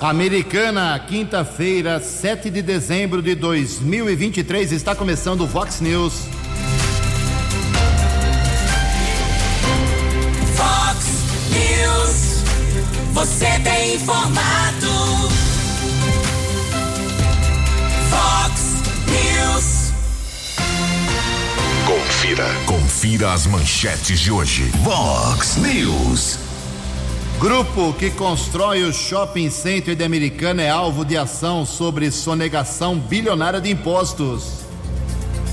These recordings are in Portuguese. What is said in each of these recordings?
Americana, quinta-feira, 7 de dezembro de 2023, está começando o Vox News. Vox News. Você tem informado. Vox News. Confira. Confira as manchetes de hoje. Vox News. Grupo que constrói o shopping center de Americana é alvo de ação sobre sonegação bilionária de impostos.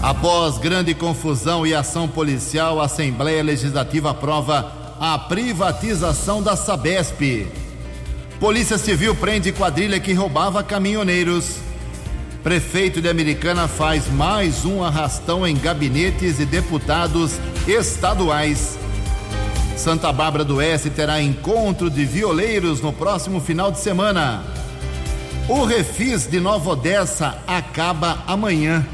Após grande confusão e ação policial, a Assembleia Legislativa aprova a privatização da Sabesp. Polícia Civil prende quadrilha que roubava caminhoneiros. Prefeito de Americana faz mais um arrastão em gabinetes e deputados estaduais. Santa Bárbara do Oeste terá encontro de violeiros no próximo final de semana. O refis de Nova Odessa acaba amanhã.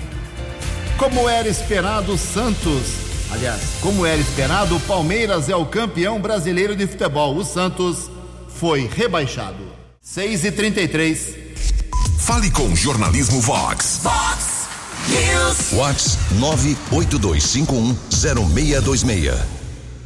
Como era esperado, Santos. Aliás, como era esperado, o Palmeiras é o campeão brasileiro de futebol. O Santos foi rebaixado. 6 e 33 Fale com o Jornalismo Vox. Vox News. Vox 982510626.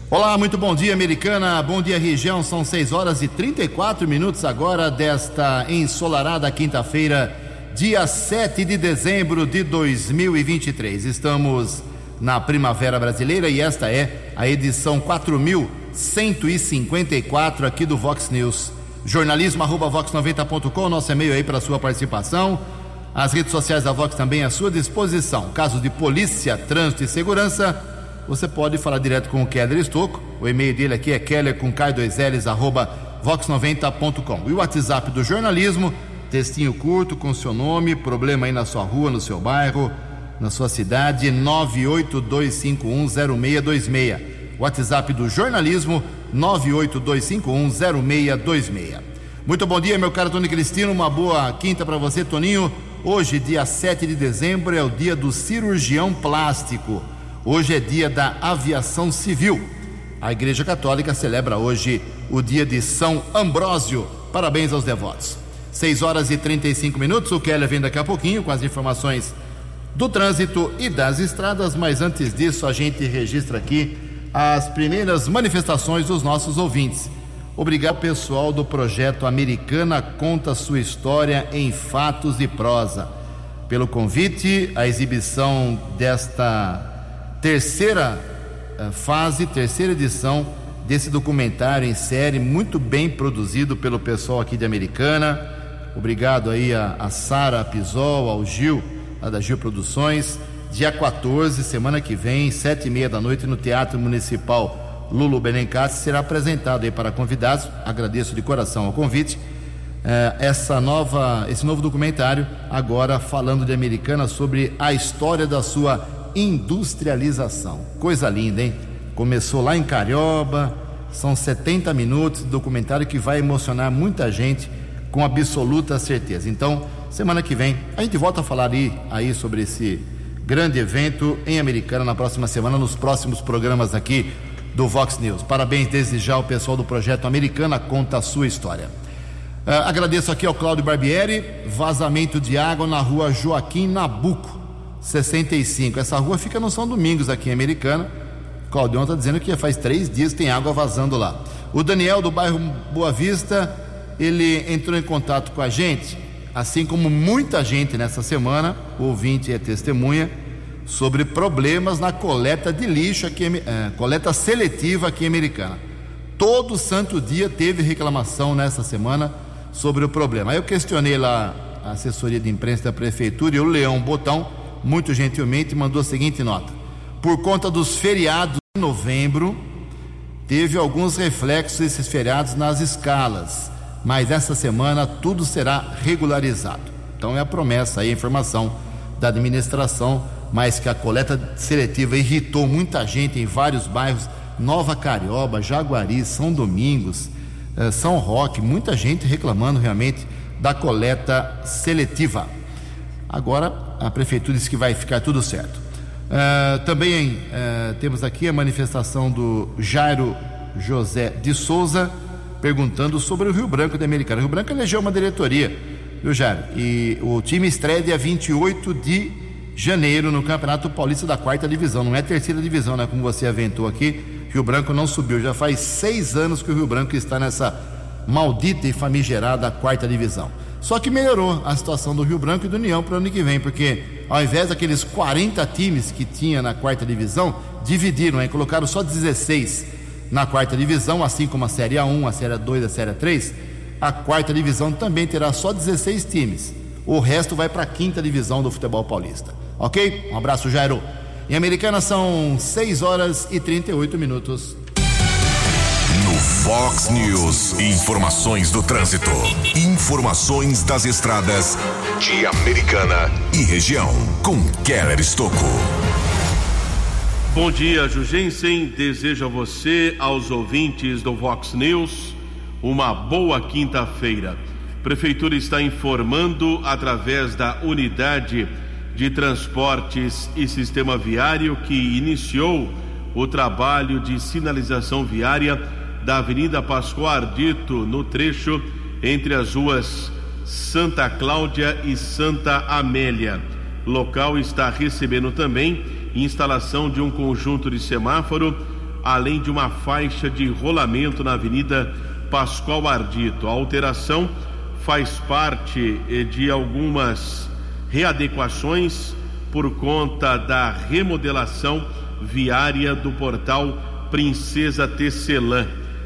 Olá, muito bom dia, americana. Bom dia, região. São 6 horas e 34 minutos agora desta ensolarada quinta-feira, dia 7 de dezembro de 2023. Estamos na Primavera Brasileira e esta é a edição 4154 aqui do Vox News. Jornalismo arroba vox90.com, nosso e-mail aí para sua participação. As redes sociais da Vox também à sua disposição. Caso de polícia, trânsito e segurança, você pode falar direto com o Keller Estocco. O e-mail dele aqui é keller com K2Ls, arroba vox90.com. E o WhatsApp do jornalismo, textinho curto com seu nome, problema aí na sua rua, no seu bairro, na sua cidade, 982510626. WhatsApp do jornalismo, 982510626. Muito bom dia, meu caro Tony Cristino. Uma boa quinta para você, Toninho. Hoje, dia 7 de dezembro, é o dia do cirurgião plástico. Hoje é dia da aviação civil. A Igreja Católica celebra hoje o dia de São Ambrósio. Parabéns aos devotos. 6 horas e 35 minutos. O Keller vem daqui a pouquinho com as informações do trânsito e das estradas, mas antes disso, a gente registra aqui as primeiras manifestações dos nossos ouvintes. Obrigado, pessoal do projeto Americana Conta Sua História em Fatos e Prosa, pelo convite, a exibição desta terceira eh, fase, terceira edição desse documentário em série, muito bem produzido pelo pessoal aqui de Americana. Obrigado aí a, a Sara Pisol, ao Gil, a da Gil Produções. Dia 14, semana que vem, sete e meia da noite, no Teatro Municipal Lulu Benincassi, será apresentado aí para convidados. Agradeço de coração o convite. Eh, essa nova, esse novo documentário, agora falando de Americana sobre a história da sua industrialização. Coisa linda, hein? Começou lá em Carioba, são 70 minutos de documentário que vai emocionar muita gente com absoluta certeza. Então, semana que vem, a gente volta a falar aí, aí sobre esse grande evento em Americana na próxima semana, nos próximos programas aqui do Vox News. Parabéns desde já ao pessoal do projeto Americana Conta a Sua História. Uh, agradeço aqui ao Cláudio Barbieri, vazamento de água na rua Joaquim Nabuco, 65. Essa rua fica no São Domingos, aqui em Americana. O Claudião está dizendo que faz três dias tem água vazando lá. O Daniel, do bairro Boa Vista, ele entrou em contato com a gente, assim como muita gente nessa semana, o ouvinte é testemunha, sobre problemas na coleta de lixo aqui, eh, coleta seletiva aqui em Americana. Todo santo dia teve reclamação nessa semana sobre o problema. Aí eu questionei lá a assessoria de imprensa da prefeitura e o Leão Botão, muito gentilmente, mandou a seguinte nota: por conta dos feriados de novembro, teve alguns reflexos desses feriados nas escalas, mas essa semana tudo será regularizado. Então é a promessa aí, a informação da administração, mas que a coleta seletiva irritou muita gente em vários bairros, Nova Carioba, Jaguari, São Domingos, eh, São Roque, muita gente reclamando realmente da coleta seletiva. Agora a prefeitura disse que vai ficar tudo certo. Uh, também uh, temos aqui a manifestação do Jairo José de Souza, perguntando sobre o Rio Branco da Americana. O Rio Branco elegeu uma diretoria, viu, Jair? E o time estreia dia 28 de janeiro no Campeonato Paulista da quarta divisão. Não é terceira divisão, né? Como você aventou aqui. Rio Branco não subiu. Já faz seis anos que o Rio Branco está nessa maldita e famigerada quarta divisão. Só que melhorou a situação do Rio Branco e do União para o ano que vem, porque ao invés daqueles 40 times que tinha na quarta divisão, dividiram, hein? colocaram só 16 na quarta divisão, assim como a Série A1, a Série A2, a Série A3. A quarta divisão também terá só 16 times. O resto vai para a quinta divisão do futebol paulista. Ok? Um abraço, Jairo. Em Americana são 6 horas e 38 minutos. Fox News, informações do trânsito, informações das estradas de Americana e região, com Keller Estocco. Bom dia, Jugensen. Desejo a você, aos ouvintes do Vox News, uma boa quinta-feira. Prefeitura está informando através da unidade de transportes e sistema viário que iniciou o trabalho de sinalização viária da Avenida Pascoal Ardito no trecho entre as ruas Santa Cláudia e Santa Amélia. Local está recebendo também instalação de um conjunto de semáforo, além de uma faixa de rolamento na Avenida Pascoal Ardito. A alteração faz parte eh, de algumas readequações por conta da remodelação viária do portal Princesa Tecelã.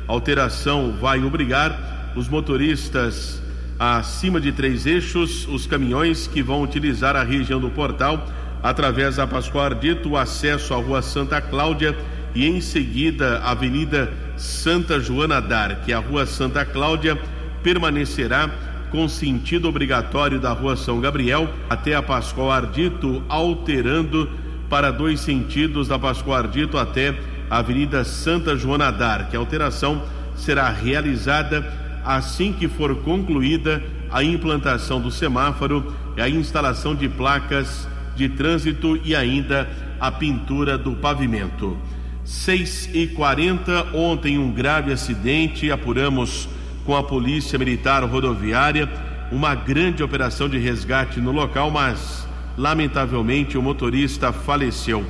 Alteração vai obrigar os motoristas acima de três eixos, os caminhões que vão utilizar a região do portal através da Pascoal Ardito, o acesso à Rua Santa Cláudia e em seguida a Avenida Santa Joana d'Arc. A Rua Santa Cláudia permanecerá com sentido obrigatório da Rua São Gabriel até a Pascoal Ardito, alterando para dois sentidos da Pascoal Ardito até Avenida Santa Joana d'Arc. A alteração será realizada assim que for concluída a implantação do semáforo e a instalação de placas de trânsito e ainda a pintura do pavimento. 6 e 40 ontem um grave acidente, apuramos com a Polícia Militar Rodoviária uma grande operação de resgate no local, mas lamentavelmente o motorista faleceu.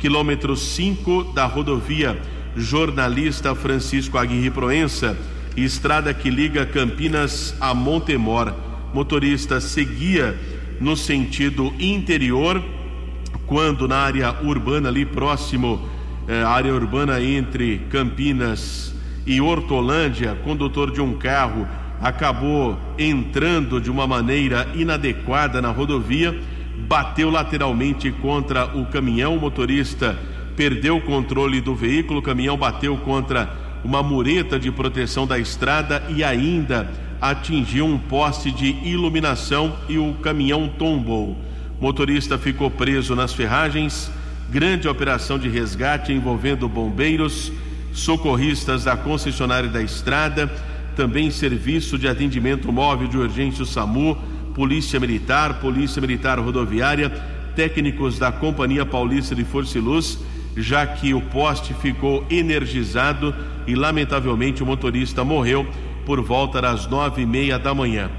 Quilômetro 5 da rodovia Jornalista Francisco Aguirre Proença, estrada que liga Campinas a Montemor. Motorista seguia no sentido interior, quando na área urbana, ali próximo, eh, área urbana entre Campinas e Hortolândia, condutor de um carro acabou entrando de uma maneira inadequada na rodovia, bateu lateralmente contra o caminhão, o motorista perdeu o controle do veículo, o caminhão bateu contra uma mureta de proteção da estrada e ainda atingiu um poste de iluminação e o caminhão tombou. O motorista ficou preso nas ferragens. Grande operação de resgate envolvendo bombeiros, socorristas da concessionária da estrada, também serviço de atendimento móvel de urgência SAMU, Polícia Militar, Polícia Militar Rodoviária, técnicos da Companhia Paulista de Força e Luz, já que o poste ficou energizado e lamentavelmente o motorista morreu por volta das nove e meia da manhã.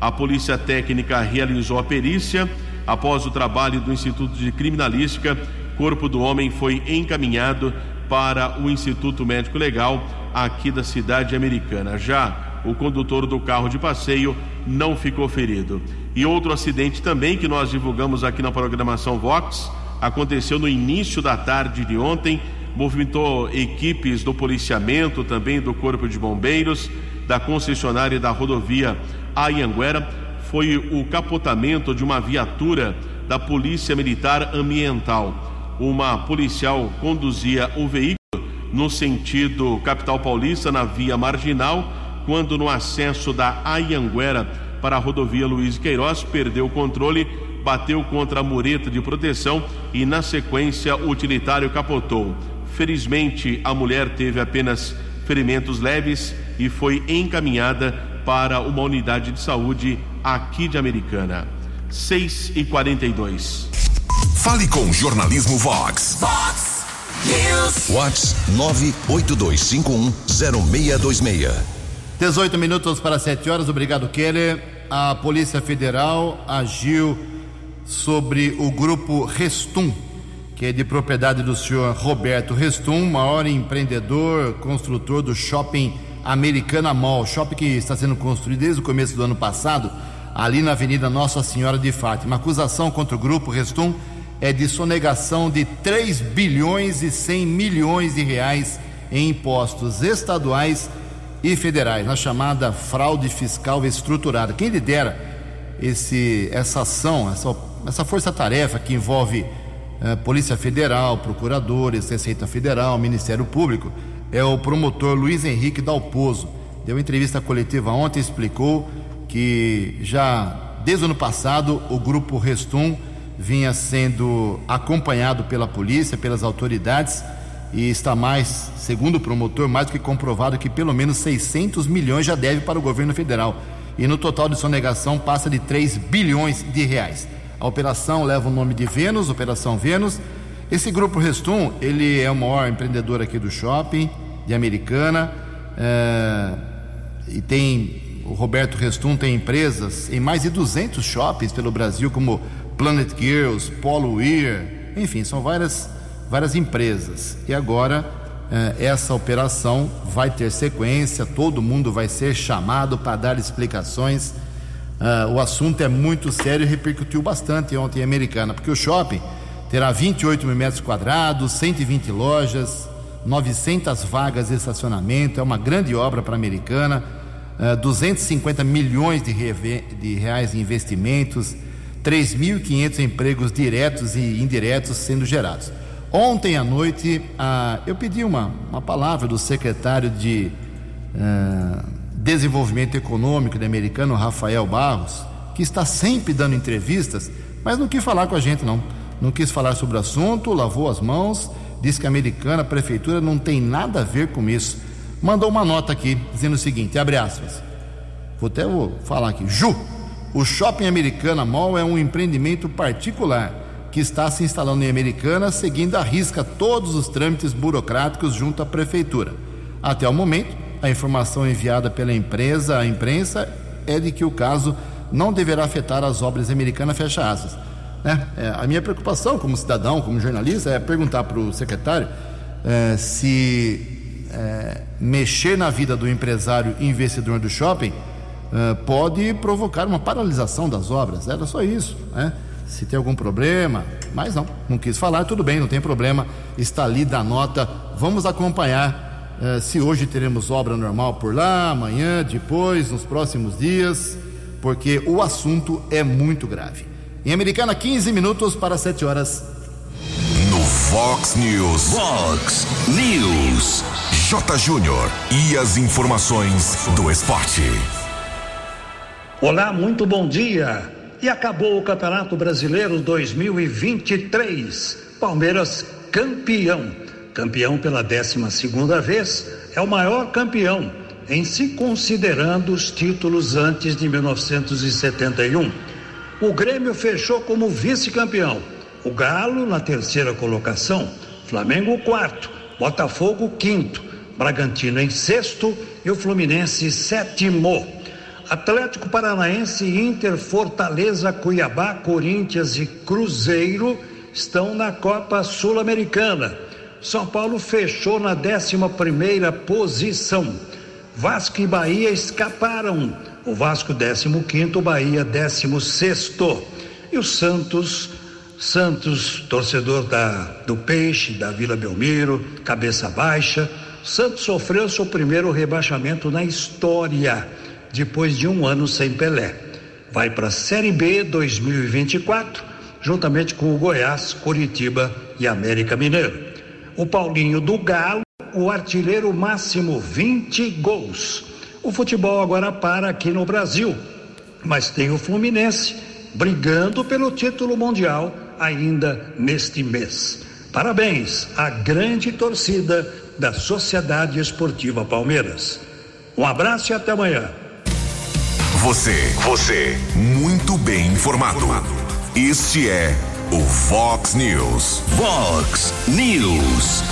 A polícia técnica realizou a perícia. Após o trabalho do Instituto de Criminalística, corpo do homem foi encaminhado para o Instituto Médico Legal aqui da cidade americana. Já o condutor do carro de passeio não ficou ferido. E outro acidente também que nós divulgamos aqui na programação Vox aconteceu no início da tarde de ontem, movimentou equipes do policiamento, também do Corpo de Bombeiros, da concessionária da rodovia Ayanguera foi o capotamento de uma viatura da Polícia Militar Ambiental. Uma policial conduzia o veículo no sentido capital paulista na via marginal, quando no acesso da Ayanguera para a rodovia Luiz Queiroz perdeu o controle, bateu contra a mureta de proteção e na sequência o utilitário capotou. Felizmente a mulher teve apenas ferimentos leves e foi encaminhada para uma unidade de saúde aqui de Americana. 6 e 42. Fale com o Jornalismo Vox. Fox News. Vox 982510626. 18 minutos para 7 horas, obrigado, Keller. A Polícia Federal agiu sobre o grupo Restum, que é de propriedade do senhor Roberto Restum, maior empreendedor, construtor do shopping Americana Mall, shopping que está sendo construído desde o começo do ano passado, ali na Avenida Nossa Senhora de Fátima. A acusação contra o grupo Restum é de sonegação de 3 bilhões e 100 milhões de reais em impostos estaduais e federais, na chamada fraude fiscal estruturada. Quem lidera esse, essa ação, essa, essa força-tarefa que envolve eh, Polícia Federal, procuradores, Receita Federal, Ministério Público, é o promotor Luiz Henrique Dalpozo. Deu entrevista coletiva ontem, explicou que já desde o ano passado o grupo Restum vinha sendo acompanhado pela polícia, pelas autoridades e está mais, segundo o promotor, mais do que comprovado que pelo menos 600 milhões já deve para o governo federal. E no total de sonegação passa de 3 bilhões de reais. A operação leva o nome de Vênus, Operação Vênus. Esse grupo Restum, ele é o maior empreendedor aqui do shopping, de Americana, é, e tem, o Roberto Restum tem empresas em mais de 200 shoppings pelo Brasil, como Planet Girls, Polo Wear, enfim, são várias, várias empresas. E agora é, essa operação vai ter sequência, todo mundo vai ser chamado para dar explicações. Uh, o assunto é muito sério e repercutiu bastante ontem em Americana, porque o shopping terá 28 mil metros quadrados, 120 lojas, 900 vagas de estacionamento, é uma grande obra para a Americana, uh, 250 milhões de, de reais em investimentos, 3.500 empregos diretos e indiretos sendo gerados. Ontem à noite, uh, eu pedi uma, uma palavra do secretário de uh, Desenvolvimento Econômico da Americano, Rafael Barros, que está sempre dando entrevistas, mas não quis falar com a gente, não. Não quis falar sobre o assunto, lavou as mãos, disse que a Americana, a prefeitura, não tem nada a ver com isso. Mandou uma nota aqui, dizendo o seguinte, abre aspas. Vou até vou falar aqui. Ju, o Shopping Americana Mall é um empreendimento particular que está se instalando em Americana, seguindo à risca todos os trâmites burocráticos junto à prefeitura. Até o momento, a informação enviada pela empresa à imprensa é de que o caso não deverá afetar as obras americanas, fecha aspas. Né? É, a minha preocupação como cidadão, como jornalista, é perguntar para o secretário é, se é, mexer na vida do empresário investidor do shopping é, pode provocar uma paralisação das obras. Era só isso. Né? Se tem algum problema, mas não, não quis falar, tudo bem, não tem problema, está ali da nota. Vamos acompanhar eh, se hoje teremos obra normal por lá, amanhã, depois, nos próximos dias, porque o assunto é muito grave. Em Americana, 15 minutos para 7 horas. No Fox News. Fox News. J. Júnior. E as informações do esporte. Olá, muito bom dia. E acabou o Campeonato Brasileiro 2023. Palmeiras campeão campeão pela 12 segunda vez, é o maior campeão em se considerando os títulos antes de 1971. O Grêmio fechou como vice-campeão. O Galo na terceira colocação, Flamengo quarto, Botafogo quinto, Bragantino em sexto e o Fluminense sétimo. Atlético Paranaense, Inter, Fortaleza, Cuiabá, Corinthians e Cruzeiro estão na Copa Sul-Americana. São Paulo fechou na 11 posição. Vasco e Bahia escaparam. O Vasco 15, o Bahia 16. E o Santos, Santos, torcedor da, do Peixe, da Vila Belmiro, cabeça baixa. Santos sofreu seu primeiro rebaixamento na história, depois de um ano sem Pelé. Vai para a Série B 2024, juntamente com o Goiás, Curitiba e América Mineiro o Paulinho do Galo, o artilheiro máximo 20 gols. O futebol agora para aqui no Brasil, mas tem o Fluminense brigando pelo título mundial ainda neste mês. Parabéns à grande torcida da Sociedade Esportiva Palmeiras. Um abraço e até amanhã. Você, você, muito bem informado. Este é o Fox News. Fox News.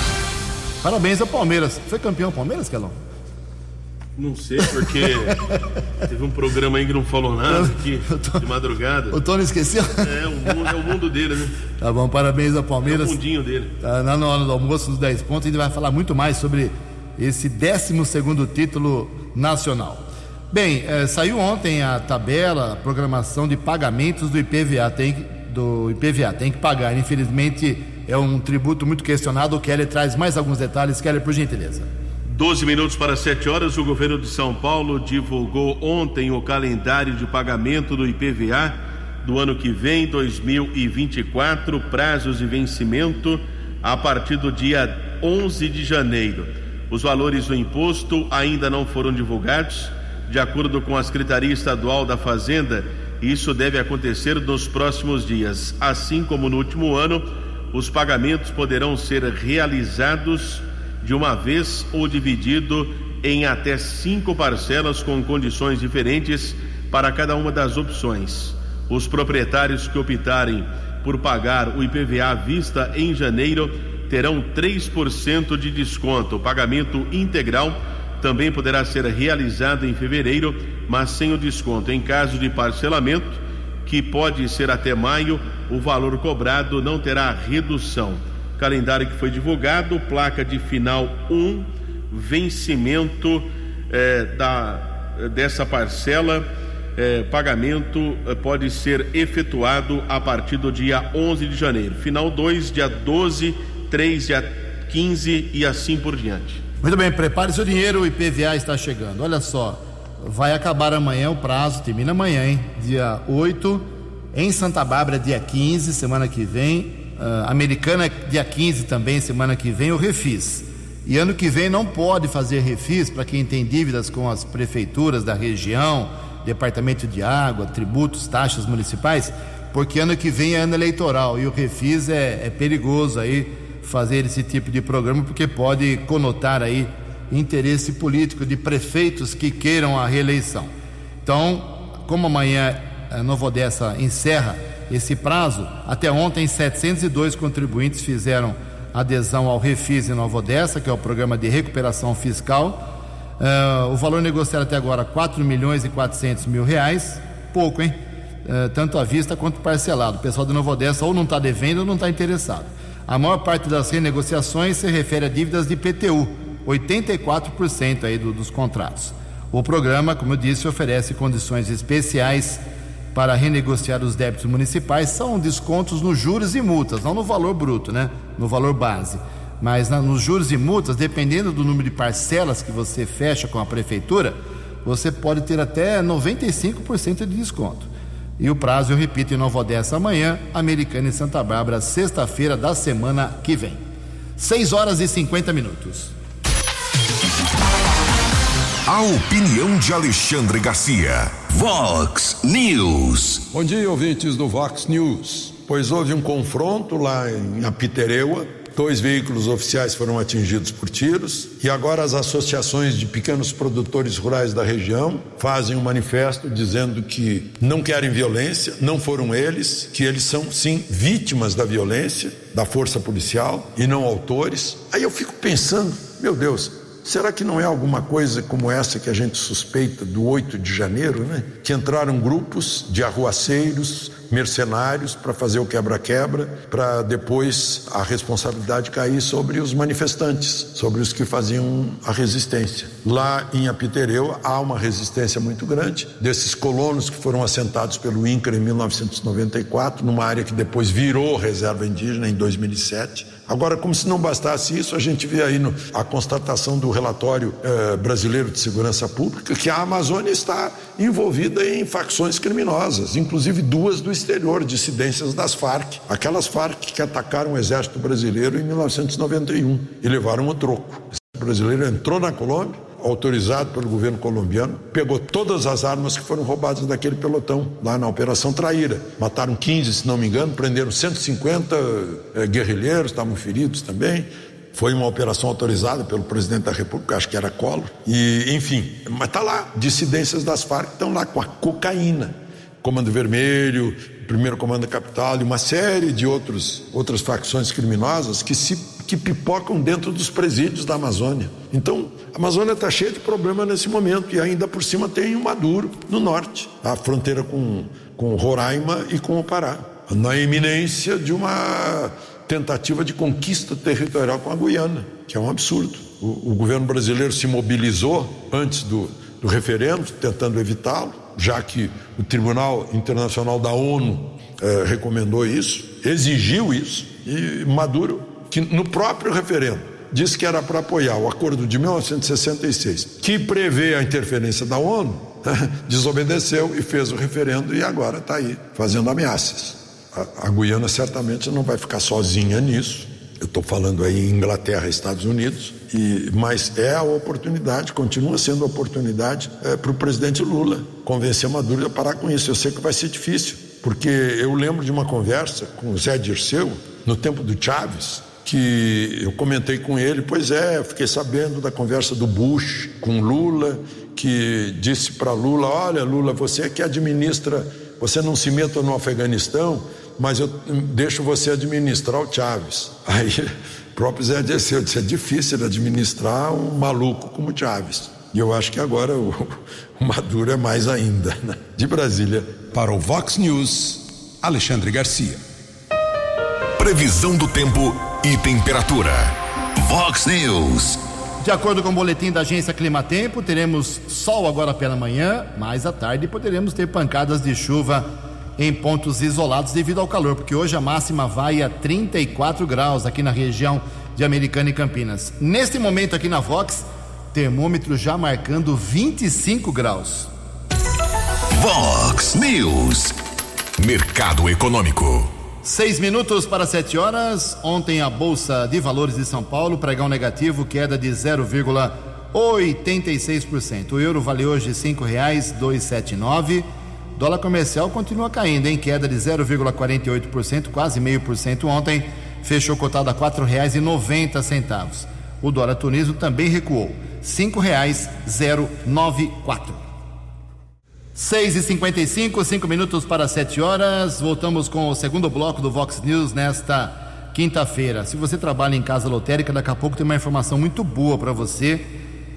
Parabéns ao Palmeiras. Foi campeão Palmeiras, Kelão? Não sei, porque teve um programa aí que não falou nada aqui tô- de madrugada. O Tony esqueceu? É, o mundo, é o mundo dele, né? Tá bom, parabéns ao É o Palmeiras. mundinho dele. Tá, na hora do almoço dos 10 pontos, a gente vai falar muito mais sobre esse 12 título nacional. Bem, eh, saiu ontem a tabela, a programação de pagamentos do IPVA. Tem, do IPVA, tem que pagar. Infelizmente, é um tributo muito questionado. O Kelly traz mais alguns detalhes. Kelly, por gentileza. 12 minutos para 7 horas, o governo de São Paulo divulgou ontem o calendário de pagamento do IPVA do ano que vem, 2024, prazos de vencimento a partir do dia 11 de janeiro. Os valores do imposto ainda não foram divulgados. De acordo com a Secretaria Estadual da Fazenda, isso deve acontecer nos próximos dias. Assim como no último ano, os pagamentos poderão ser realizados de uma vez ou dividido em até cinco parcelas com condições diferentes para cada uma das opções. Os proprietários que optarem por pagar o IPVA à vista em janeiro terão 3% de desconto. O pagamento integral também poderá ser realizado em fevereiro, mas sem o desconto. Em caso de parcelamento, que pode ser até maio, o valor cobrado não terá redução. Calendário que foi divulgado, placa de final 1, vencimento eh, da, dessa parcela, eh, pagamento eh, pode ser efetuado a partir do dia 11 de janeiro. Final 2, dia 12, 3, dia 15 e assim por diante. Muito bem, prepare seu dinheiro, o IPVA está chegando. Olha só, vai acabar amanhã o prazo, termina amanhã, hein? Dia 8, em Santa Bárbara, dia 15, semana que vem. Ah, Americana, dia 15 também, semana que vem, o refis. E ano que vem não pode fazer refis para quem tem dívidas com as prefeituras da região, departamento de água, tributos, taxas municipais, porque ano que vem é ano eleitoral e o refis é, é perigoso aí fazer esse tipo de programa porque pode conotar aí interesse político de prefeitos que queiram a reeleição. Então, como amanhã a Nova Odessa encerra esse prazo, até ontem 702 contribuintes fizeram adesão ao Refis em Nova Odessa, que é o programa de recuperação fiscal. Ah, o valor negociado até agora 4 milhões e 400 mil reais, pouco, hein? Ah, tanto à vista quanto parcelado. O pessoal de Nova Odessa ou não está devendo ou não está interessado. A maior parte das renegociações se refere a dívidas de PTU, 84% aí do- dos contratos. O programa, como eu disse, oferece condições especiais para renegociar os débitos municipais. São descontos nos juros e multas, não no valor bruto, né? No valor base. Mas na- nos juros e multas, dependendo do número de parcelas que você fecha com a prefeitura, você pode ter até 95% de desconto. E o prazo, eu repito, em Nova Odessa amanhã, Americana e Santa Bárbara, sexta-feira da semana que vem. 6 horas e 50 minutos. A opinião de Alexandre Garcia. Vox News. Bom dia, ouvintes do Vox News. Pois houve um confronto lá em Apitereua. Dois veículos oficiais foram atingidos por tiros e agora as associações de pequenos produtores rurais da região fazem um manifesto dizendo que não querem violência, não foram eles, que eles são sim vítimas da violência da força policial e não autores. Aí eu fico pensando, meu Deus, Será que não é alguma coisa como essa que a gente suspeita do 8 de janeiro, né? Que entraram grupos de arruaceiros, mercenários para fazer o quebra-quebra, para depois a responsabilidade cair sobre os manifestantes, sobre os que faziam a resistência. Lá em Apitereu há uma resistência muito grande desses colonos que foram assentados pelo INCRA em 1994, numa área que depois virou reserva indígena em 2007. Agora, como se não bastasse isso, a gente vê aí no, a constatação do relatório eh, brasileiro de segurança pública que a Amazônia está envolvida em facções criminosas, inclusive duas do exterior, dissidências das Farc, aquelas Farc que atacaram o exército brasileiro em 1991 e levaram o troco. O exército brasileiro entrou na Colômbia, autorizado pelo governo colombiano, pegou todas as armas que foram roubadas daquele pelotão lá na Operação Traíra. Mataram 15, se não me engano, prenderam 150 eh, guerrilheiros, estavam feridos também. Foi uma operação autorizada pelo presidente da República, acho que era Collor. E, enfim, mas está lá, dissidências das Farc estão lá com a cocaína. Comando Vermelho, Primeiro Comando da Capital e uma série de outros, outras facções criminosas que se que pipocam dentro dos presídios da Amazônia. Então, a Amazônia está cheia de problema nesse momento e ainda por cima tem o Maduro no norte, a fronteira com, com Roraima e com o Pará, na iminência de uma tentativa de conquista territorial com a Guiana, que é um absurdo. O, o governo brasileiro se mobilizou antes do, do referendo, tentando evitá-lo, já que o Tribunal Internacional da ONU eh, recomendou isso, exigiu isso, e Maduro, que no próprio referendo disse que era para apoiar o acordo de 1966, que prevê a interferência da ONU, desobedeceu e fez o referendo e agora está aí fazendo ameaças. A, a Guiana certamente não vai ficar sozinha nisso. Eu estou falando aí Inglaterra, Estados Unidos, e, mas é a oportunidade, continua sendo a oportunidade é, para o presidente Lula convencer Maduro a parar com isso. Eu sei que vai ser difícil, porque eu lembro de uma conversa com o Zé Dirceu, no tempo do Chaves, que eu comentei com ele, pois é, eu fiquei sabendo da conversa do Bush com Lula, que disse para Lula: Olha, Lula, você é que administra, você não se meta no Afeganistão, mas eu deixo você administrar o Chaves. Aí o próprio Zé Dirceu disse: é difícil administrar um maluco como o Chaves. E eu acho que agora o, o Maduro é mais ainda. Né? De Brasília. Para o Vox News, Alexandre Garcia. Previsão do tempo e temperatura. Vox News. De acordo com o boletim da agência Climatempo, teremos sol agora pela manhã, mas à tarde poderemos ter pancadas de chuva em pontos isolados devido ao calor, porque hoje a máxima vai a 34 graus aqui na região de Americana e Campinas. Neste momento aqui na Vox, termômetro já marcando 25 graus. Vox News. Mercado Econômico. Seis minutos para sete horas. Ontem a Bolsa de Valores de São Paulo, pregão negativo, queda de 0,86%. O euro vale hoje R$ 5,279. Dólar comercial continua caindo, em queda de 0,48%, quase meio por cento ontem, fechou cotado a R$ 4,90. O dólar tunismo também recuou, R$ 5,094. 6 e 55 5 minutos para 7 horas. Voltamos com o segundo bloco do Vox News nesta quinta-feira. Se você trabalha em casa lotérica, daqui a pouco tem uma informação muito boa para você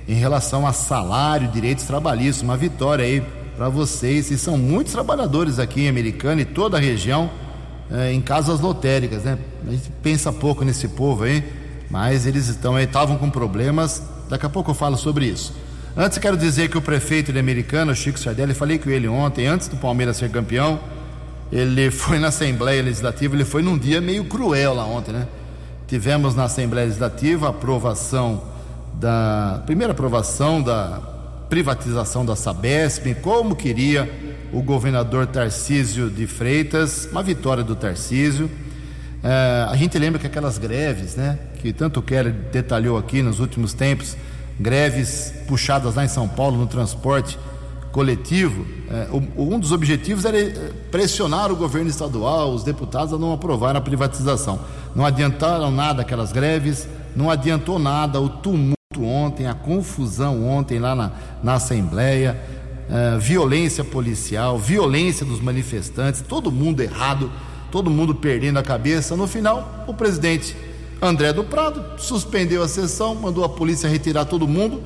em relação a salário, direitos trabalhistas. Uma vitória aí para vocês. E são muitos trabalhadores aqui em Americana e toda a região é, em casas lotéricas, né? A gente pensa pouco nesse povo aí, mas eles estão estavam com problemas. Daqui a pouco eu falo sobre isso. Antes quero dizer que o prefeito de Americana, Chico Sardelli, falei com ele ontem, antes do Palmeiras ser campeão, ele foi na Assembleia Legislativa, ele foi num dia meio cruel lá ontem, né? Tivemos na Assembleia Legislativa a aprovação da primeira aprovação da privatização da Sabesp, como queria o governador Tarcísio de Freitas, uma vitória do Tarcísio. É, a gente lembra que aquelas greves, né, que tanto o Keller detalhou aqui nos últimos tempos, greves puxadas lá em São Paulo no transporte coletivo, é, um dos objetivos era pressionar o governo estadual, os deputados a não aprovar a privatização. Não adiantaram nada aquelas greves, não adiantou nada o tumulto ontem, a confusão ontem lá na, na Assembleia, é, violência policial, violência dos manifestantes, todo mundo errado, todo mundo perdendo a cabeça. No final, o presidente André do Prado suspendeu a sessão, mandou a polícia retirar todo mundo,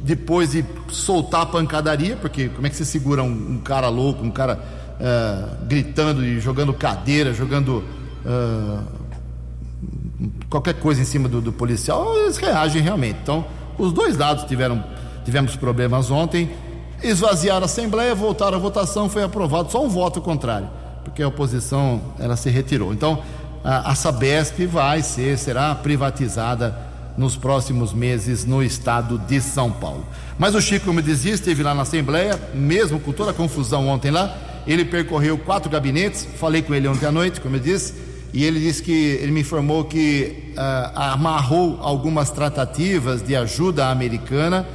depois de soltar a pancadaria, porque como é que você segura um, um cara louco, um cara uh, gritando e jogando cadeira, jogando uh, qualquer coisa em cima do, do, policial, eles reagem realmente. Então, os dois lados tiveram tivemos problemas ontem, esvaziaram a Assembleia, voltaram à votação, foi aprovado só um voto contrário, porque a oposição ela se retirou. Então, a, Sabesp vai ser, será privatizada nos próximos meses no estado de São Paulo. Mas o Chico, como dizia, esteve lá na Assembleia, mesmo com toda a confusão ontem lá, ele percorreu quatro gabinetes, falei com ele ontem à noite, como eu disse, e ele disse que ele me informou que uh, amarrou algumas tratativas de ajuda americana,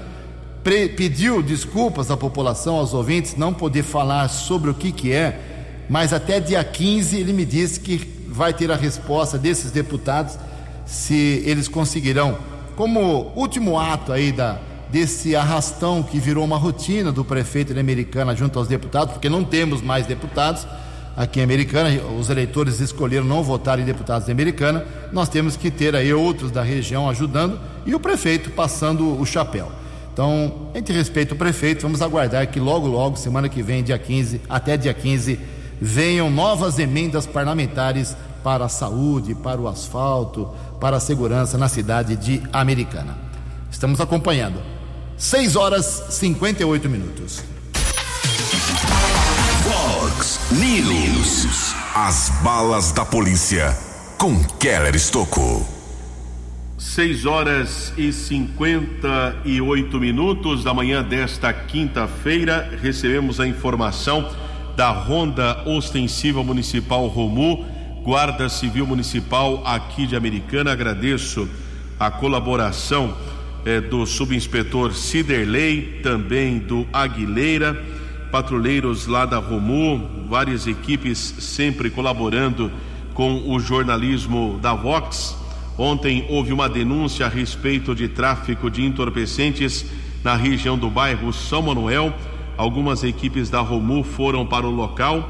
pre, pediu desculpas à população, aos ouvintes, não poder falar sobre o que, que é, mas até dia 15 ele me disse que vai ter a resposta desses deputados se eles conseguirão, como último ato aí da, desse arrastão que virou uma rotina do prefeito de Americana junto aos deputados, porque não temos mais deputados, aqui em Americana, os eleitores escolheram não votar em deputados de Americana, nós temos que ter aí outros da região ajudando e o prefeito passando o chapéu. Então, a gente respeita o prefeito, vamos aguardar que logo, logo, semana que vem, dia 15, até dia 15, venham novas emendas parlamentares para a saúde, para o asfalto, para a segurança na cidade de Americana. Estamos acompanhando. 6 horas 58 minutos. Fox News. As balas da polícia com Keller Estocou. 6 horas e 58 minutos da manhã desta quinta-feira, recebemos a informação da Ronda Ostensiva Municipal Romu, Guarda Civil Municipal aqui de Americana. Agradeço a colaboração eh, do subinspetor Ciderley, também do Aguilera, patrulheiros lá da Romu, várias equipes sempre colaborando com o jornalismo da Vox. Ontem houve uma denúncia a respeito de tráfico de entorpecentes na região do bairro São Manuel. Algumas equipes da Romu foram para o local.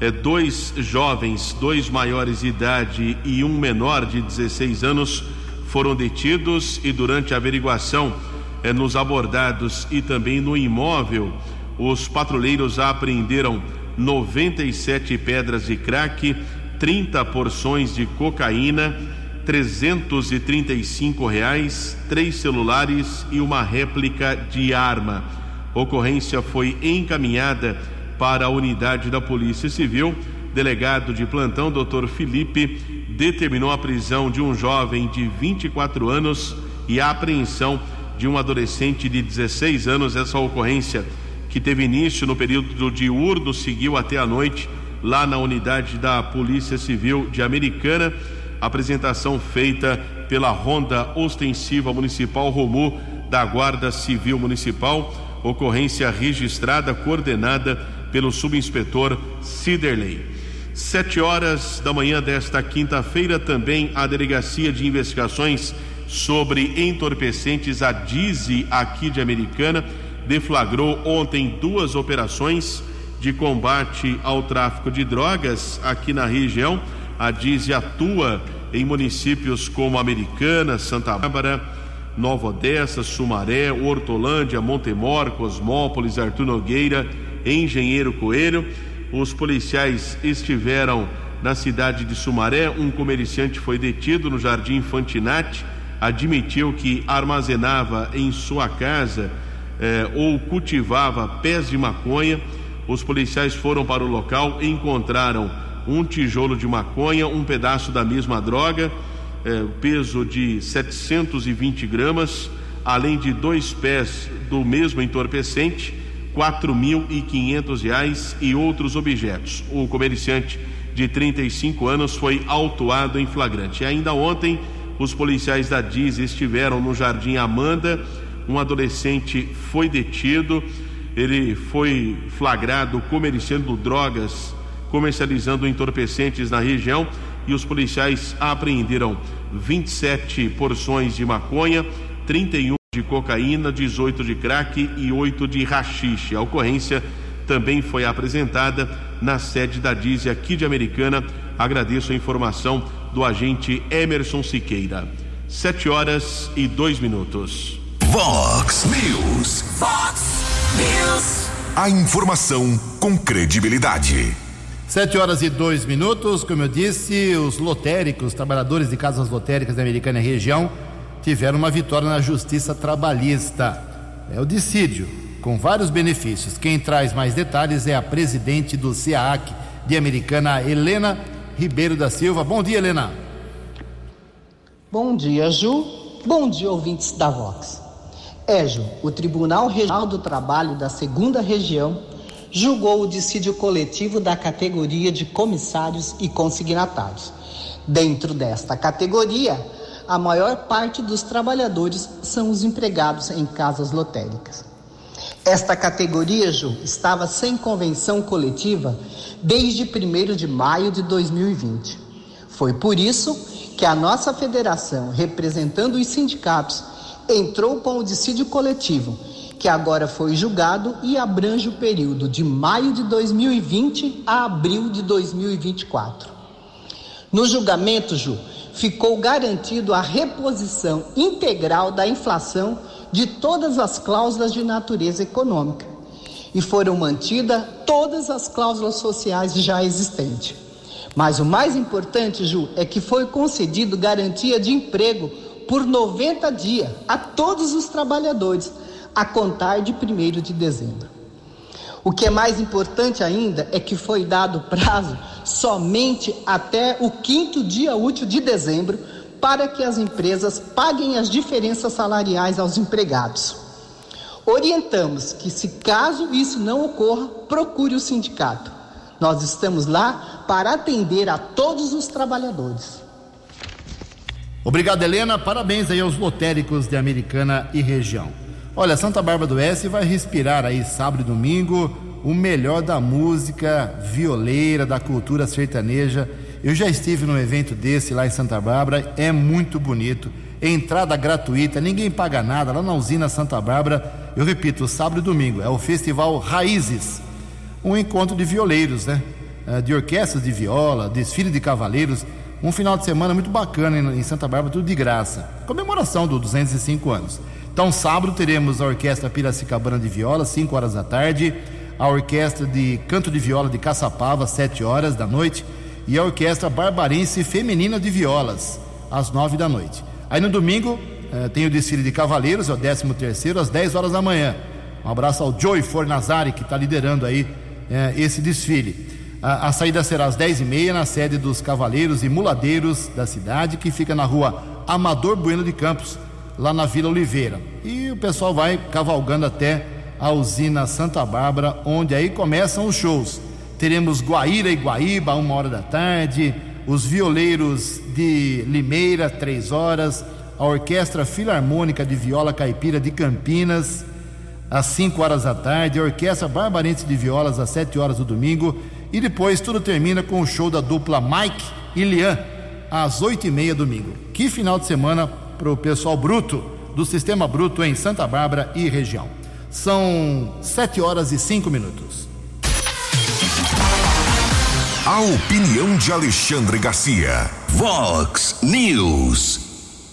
É, dois jovens, dois maiores de idade e um menor de 16 anos foram detidos e durante a averiguação é, nos abordados e também no imóvel, os patrulheiros apreenderam 97 pedras de crack, 30 porções de cocaína, 335 reais, três celulares e uma réplica de arma. Ocorrência foi encaminhada para a unidade da Polícia Civil. Delegado de plantão, Dr. Felipe, determinou a prisão de um jovem de 24 anos e a apreensão de um adolescente de 16 anos. Essa ocorrência, que teve início no período diurno, seguiu até a noite lá na unidade da Polícia Civil de Americana. Apresentação feita pela Ronda Ostensiva Municipal Romu da Guarda Civil Municipal. Ocorrência registrada, coordenada pelo subinspetor Ciderley. Sete horas da manhã desta quinta-feira, também a Delegacia de Investigações sobre Entorpecentes, a DIZI, aqui de Americana, deflagrou ontem duas operações de combate ao tráfico de drogas aqui na região. A DIZI atua em municípios como Americana, Santa Bárbara, Nova Odessa, Sumaré, Hortolândia, Montemor, Cosmópolis, Artur Nogueira, Engenheiro Coelho. Os policiais estiveram na cidade de Sumaré. Um comerciante foi detido no Jardim Fantinati, admitiu que armazenava em sua casa eh, ou cultivava pés de maconha. Os policiais foram para o local, encontraram um tijolo de maconha, um pedaço da mesma droga, eh, peso de 720 gramas, além de dois pés do mesmo entorpecente, e quinhentos reais e outros objetos. O comerciante de 35 anos foi autuado em flagrante. E ainda ontem, os policiais da DIS estiveram no Jardim Amanda. Um adolescente foi detido. Ele foi flagrado comerciando drogas, comercializando entorpecentes na região. E os policiais apreenderam 27 porções de maconha, 31 de cocaína, 18 de crack e 8 de rachixe. A ocorrência também foi apresentada na sede da DISE aqui de Americana. Agradeço a informação do agente Emerson Siqueira. Sete horas e dois minutos. Vox News. Fox News. A informação com credibilidade. Sete horas e dois minutos, como eu disse, os lotéricos, trabalhadores de casas lotéricas da Americana e região, tiveram uma vitória na justiça trabalhista. É o dissídio, com vários benefícios. Quem traz mais detalhes é a presidente do CIAC de Americana, Helena Ribeiro da Silva. Bom dia, Helena. Bom dia, Ju. Bom dia, ouvintes da Vox. O Tribunal Regional do Trabalho da Segunda Região julgou o dissídio coletivo da categoria de comissários e consignatários. Dentro desta categoria, a maior parte dos trabalhadores são os empregados em casas lotéricas. Esta categoria, Ju, estava sem convenção coletiva desde 1 de maio de 2020. Foi por isso que a nossa federação, representando os sindicatos, entrou com o dissídio coletivo, que agora foi julgado e abrange o período de maio de 2020 a abril de 2024. No julgamento, Ju, ficou garantido a reposição integral da inflação de todas as cláusulas de natureza econômica e foram mantidas todas as cláusulas sociais já existentes. Mas o mais importante, Ju, é que foi concedido garantia de emprego por 90 dias a todos os trabalhadores, a contar de 1 de dezembro. O que é mais importante ainda é que foi dado prazo somente até o quinto dia útil de dezembro para que as empresas paguem as diferenças salariais aos empregados. Orientamos que, se caso isso não ocorra, procure o sindicato. Nós estamos lá para atender a todos os trabalhadores. Obrigado, Helena. Parabéns aí aos lotéricos de Americana e região. Olha, Santa Bárbara do Oeste vai respirar aí sábado e domingo o melhor da música violeira, da cultura sertaneja. Eu já estive num evento desse lá em Santa Bárbara, é muito bonito. Entrada gratuita, ninguém paga nada lá na usina Santa Bárbara. Eu repito, sábado e domingo é o Festival Raízes, um encontro de violeiros, né? Eh, de orquestras de viola, desfile de cavaleiros. Um final de semana muito bacana em Santa Bárbara, tudo de graça. Comemoração dos 205 anos. Então, sábado teremos a Orquestra Piracicabana de Viola, 5 horas da tarde, a Orquestra de Canto de Viola de Caçapava, 7 horas da noite, e a Orquestra Barbarense Feminina de Violas, às 9 da noite. Aí no domingo eh, tem o desfile de Cavaleiros, é o 13 terceiro, às 10 horas da manhã. Um abraço ao Joey Fornazari, que está liderando aí eh, esse desfile. A, a saída será às 10h30 na sede dos Cavaleiros e Muladeiros da cidade, que fica na rua Amador Bueno de Campos, lá na Vila Oliveira. E o pessoal vai cavalgando até a usina Santa Bárbara, onde aí começam os shows. Teremos Guaíra e Guaíba, uma hora da tarde, os violeiros de Limeira, três horas, a Orquestra Filarmônica de Viola Caipira de Campinas, às 5 horas da tarde, a Orquestra Barbarense de Violas, às 7 horas do domingo, e depois tudo termina com o show da dupla Mike e Lian, às 8 e meia domingo. Que final de semana para o pessoal bruto do Sistema Bruto em Santa Bárbara e região. São 7 horas e 5 minutos. A opinião de Alexandre Garcia. Vox News.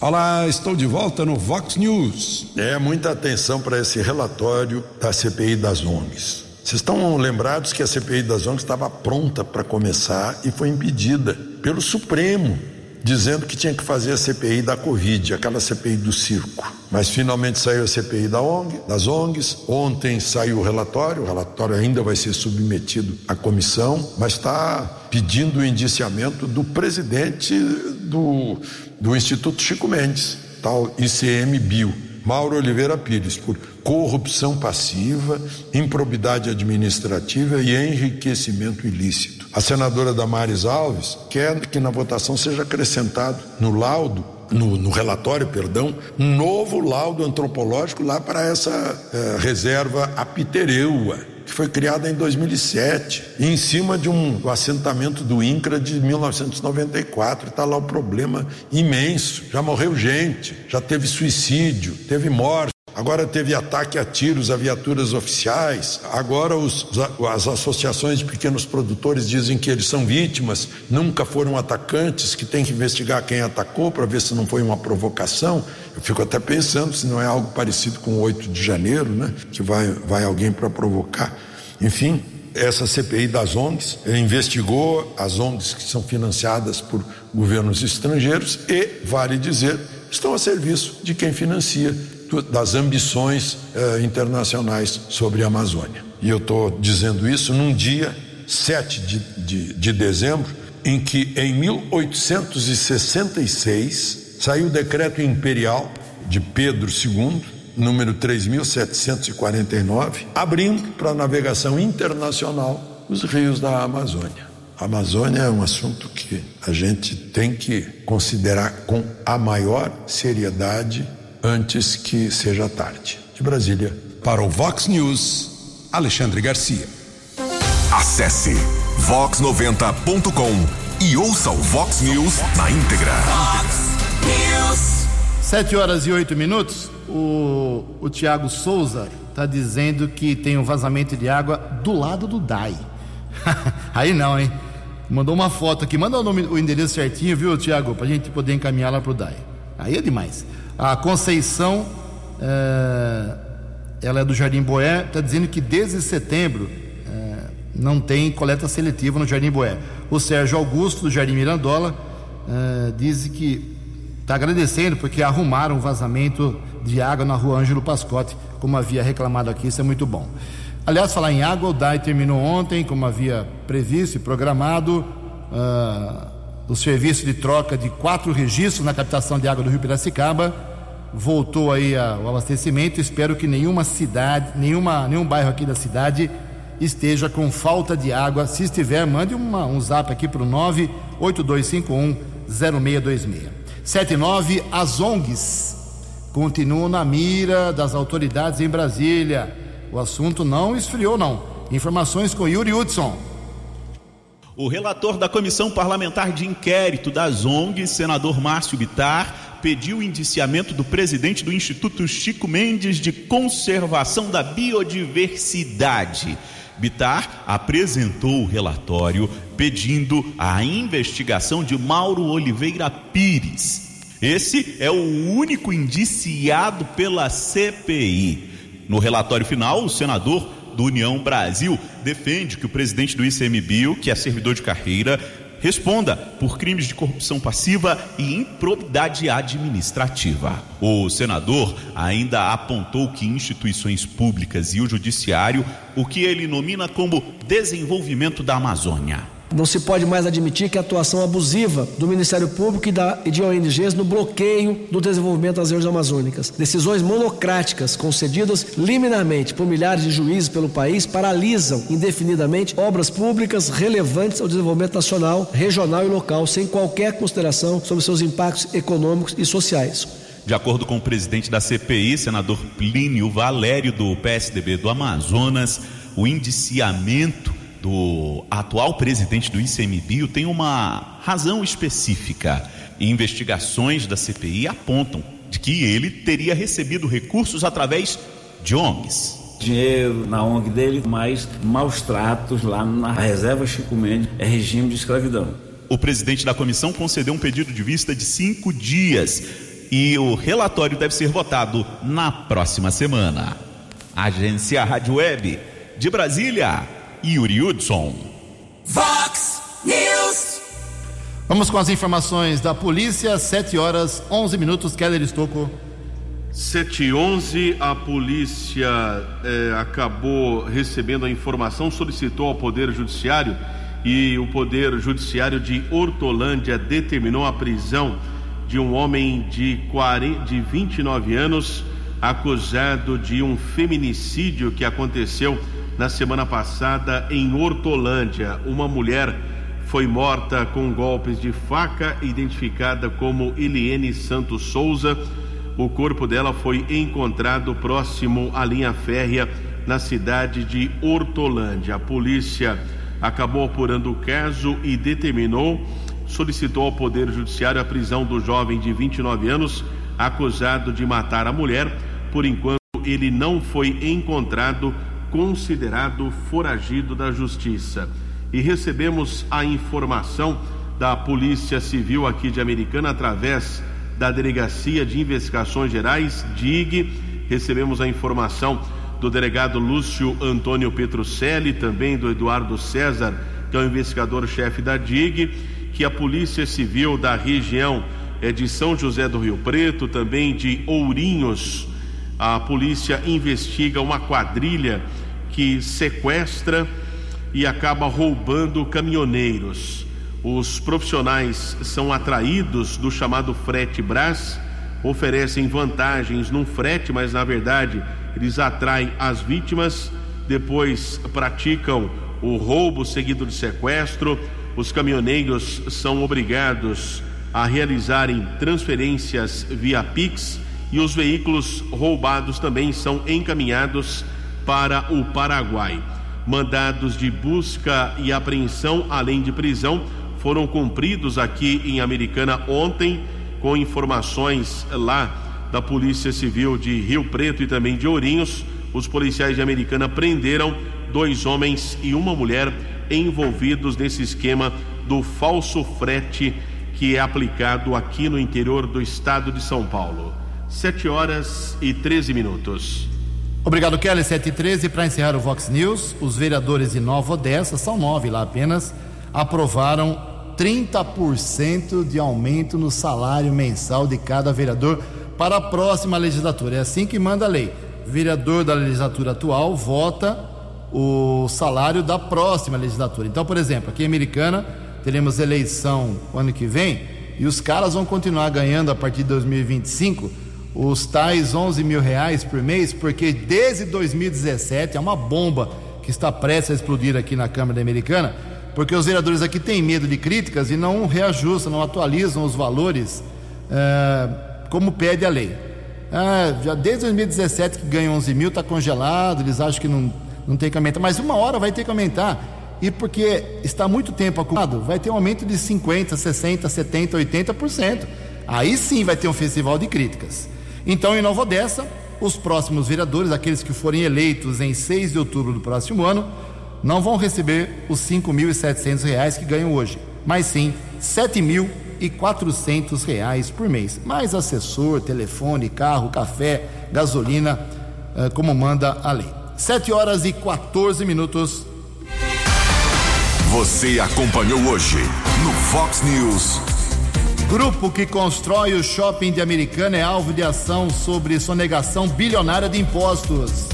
Olá, estou de volta no Vox News. É muita atenção para esse relatório da CPI das ONGs. Vocês estão lembrados que a CPI das ONGs estava pronta para começar e foi impedida pelo Supremo, dizendo que tinha que fazer a CPI da Covid, aquela CPI do circo. Mas finalmente saiu a CPI da ONG, das ONGs. Ontem saiu o relatório, o relatório ainda vai ser submetido à comissão, mas está pedindo o indiciamento do presidente do, do Instituto Chico Mendes, tal ICMBio Mauro Oliveira Pires, por corrupção passiva, improbidade administrativa e enriquecimento ilícito. A senadora Damares Alves quer que na votação seja acrescentado no laudo no, no, relatório, perdão, um novo laudo antropológico lá para essa eh, reserva apitereua que foi criada em 2007, em cima de um assentamento do INCRA de 1994. Está lá o problema imenso. Já morreu gente, já teve suicídio, teve morte. Agora teve ataque a tiros a viaturas oficiais. Agora os, as associações de pequenos produtores dizem que eles são vítimas, nunca foram atacantes, que tem que investigar quem atacou para ver se não foi uma provocação. Eu fico até pensando se não é algo parecido com o 8 de janeiro, né? Que vai, vai alguém para provocar. Enfim, essa CPI das ONGs investigou as ONGs que são financiadas por governos estrangeiros e, vale dizer, estão a serviço de quem financia das ambições eh, internacionais sobre a Amazônia. E eu estou dizendo isso num dia 7 de, de, de dezembro, em que em 1866 saiu o decreto imperial de Pedro II, número 3749, abrindo para a navegação internacional os rios da Amazônia. A Amazônia é um assunto que a gente tem que considerar com a maior seriedade antes que seja tarde. De Brasília. Para o Vox News, Alexandre Garcia. Acesse vox90.com e ouça o Vox News na íntegra. Vox News. Sete horas e oito minutos. o, o Tiago Souza está dizendo que tem um vazamento de água do lado do DAI. Aí não, hein? Mandou uma foto aqui. Manda o, nome, o endereço certinho, viu, Tiago? Para a gente poder encaminhar lá para o DAI. Aí é demais. A Conceição, é, ela é do Jardim Boé, está dizendo que desde setembro é, não tem coleta seletiva no Jardim Boé. O Sérgio Augusto, do Jardim Mirandola, é, diz que está agradecendo porque arrumaram um vazamento de água na rua Ângelo Pascotti, como havia reclamado aqui, isso é muito bom. Aliás, falar em água, o DAI terminou ontem, como havia previsto e programado, uh, o serviço de troca de quatro registros na captação de água do Rio Piracicaba. Voltou aí a, o abastecimento. Espero que nenhuma cidade, nenhuma, nenhum bairro aqui da cidade esteja com falta de água. Se estiver, mande uma, um zap aqui para o 98251 0626. 79, as ONGs continuam na mira das autoridades em Brasília. O assunto não esfriou, não. Informações com Yuri Hudson. O relator da Comissão Parlamentar de Inquérito das ONGs, senador Márcio Bitar, pediu o indiciamento do presidente do Instituto Chico Mendes de Conservação da Biodiversidade. Bitar apresentou o relatório pedindo a investigação de Mauro Oliveira Pires, esse é o único indiciado pela CPI. No relatório final, o senador do União Brasil defende que o presidente do ICMBio, que é servidor de carreira, responda por crimes de corrupção passiva e improbidade administrativa. O senador ainda apontou que instituições públicas e o judiciário, o que ele nomina como desenvolvimento da Amazônia. Não se pode mais admitir que a atuação abusiva do Ministério Público e, da, e de ONGs no bloqueio do desenvolvimento das regiões amazônicas. Decisões monocráticas concedidas liminarmente por milhares de juízes pelo país paralisam indefinidamente obras públicas relevantes ao desenvolvimento nacional, regional e local, sem qualquer consideração sobre seus impactos econômicos e sociais. De acordo com o presidente da CPI, senador Plínio Valério, do PSDB do Amazonas, o indiciamento do atual presidente do ICMBio tem uma razão específica. Investigações da CPI apontam de que ele teria recebido recursos através de ONGs. Dinheiro na ONG dele, mas maus tratos lá na reserva Chico Mendes é regime de escravidão. O presidente da comissão concedeu um pedido de vista de cinco dias e o relatório deve ser votado na próxima semana. Agência Rádio Web de Brasília. Yuri Hudson. Vox News. Vamos com as informações da polícia, 7 horas 11 minutos, Keller Estocco. 7 e 11 a polícia eh, acabou recebendo a informação, solicitou ao Poder Judiciário e o Poder Judiciário de Hortolândia determinou a prisão de um homem de, 40, de 29 anos acusado de um feminicídio que aconteceu na semana passada em Hortolândia. Uma mulher foi morta com golpes de faca, identificada como Eliene Santos Souza. O corpo dela foi encontrado próximo à linha férrea na cidade de Hortolândia. A polícia acabou apurando o caso e determinou, solicitou ao Poder Judiciário a prisão do jovem de 29 anos acusado de matar a mulher. Por enquanto, ele não foi encontrado considerado foragido da justiça. E recebemos a informação da Polícia Civil aqui de Americana através da Delegacia de Investigações Gerais, DIG. Recebemos a informação do delegado Lúcio Antônio Petrucelli, também do Eduardo César, que é o investigador-chefe da DIG, que a Polícia Civil da região é de São José do Rio Preto, também de Ourinhos, a polícia investiga uma quadrilha que sequestra e acaba roubando caminhoneiros. Os profissionais são atraídos do chamado frete Brás, oferecem vantagens num frete, mas na verdade eles atraem as vítimas, depois praticam o roubo seguido de sequestro. Os caminhoneiros são obrigados a realizarem transferências via Pix e os veículos roubados também são encaminhados para o Paraguai. Mandados de busca e apreensão, além de prisão, foram cumpridos aqui em Americana ontem, com informações lá da Polícia Civil de Rio Preto e também de Ourinhos, os policiais de Americana prenderam dois homens e uma mulher envolvidos nesse esquema do falso frete que é aplicado aqui no interior do estado de São Paulo. 7 horas e 13 minutos. Obrigado, Kelly. 7 e 13. Para encerrar o Vox News, os vereadores de Nova Odessa, são nove lá apenas, aprovaram 30% de aumento no salário mensal de cada vereador para a próxima legislatura. É assim que manda a lei. Vereador da legislatura atual vota o salário da próxima legislatura. Então, por exemplo, aqui em Americana teremos eleição ano que vem e os caras vão continuar ganhando a partir de 2025 os tais 11 mil reais por mês, porque desde 2017 é uma bomba que está prestes a explodir aqui na Câmara Americana, porque os vereadores aqui têm medo de críticas e não reajustam, não atualizam os valores é, como pede a lei. É, já desde 2017 que ganham 11 mil, está congelado, eles acham que não, não tem que aumentar, mas uma hora vai ter que aumentar. E porque está muito tempo acumulado, vai ter um aumento de 50%, 60%, 70%, 80%. Aí sim vai ter um festival de críticas. Então, em Nova Odessa, os próximos vereadores, aqueles que forem eleitos em 6 de outubro do próximo ano, não vão receber os R$ 5.700 que ganham hoje, mas sim R$ 7.400 por mês, mais assessor, telefone, carro, café, gasolina, eh, como manda a lei. 7 horas e 14 minutos. Você acompanhou hoje no Fox News. Grupo que constrói o shopping de Americana é alvo de ação sobre sonegação bilionária de impostos.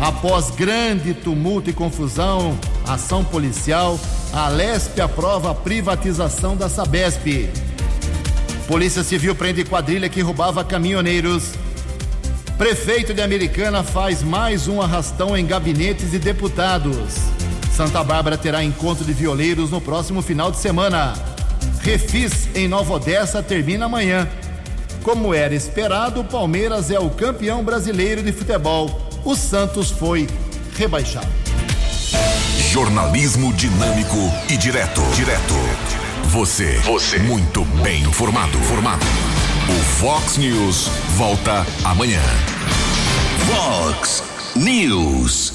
Após grande tumulto e confusão, ação policial, a Lesp aprova a privatização da Sabesp. Polícia Civil prende quadrilha que roubava caminhoneiros. Prefeito de Americana faz mais um arrastão em gabinetes de deputados. Santa Bárbara terá encontro de violeiros no próximo final de semana. Refis em Nova Odessa termina amanhã. Como era esperado, o Palmeiras é o campeão brasileiro de futebol. O Santos foi rebaixado. Jornalismo dinâmico e direto. Direto. Você. Você. Muito bem informado. Formado. O Fox News volta amanhã. Fox News.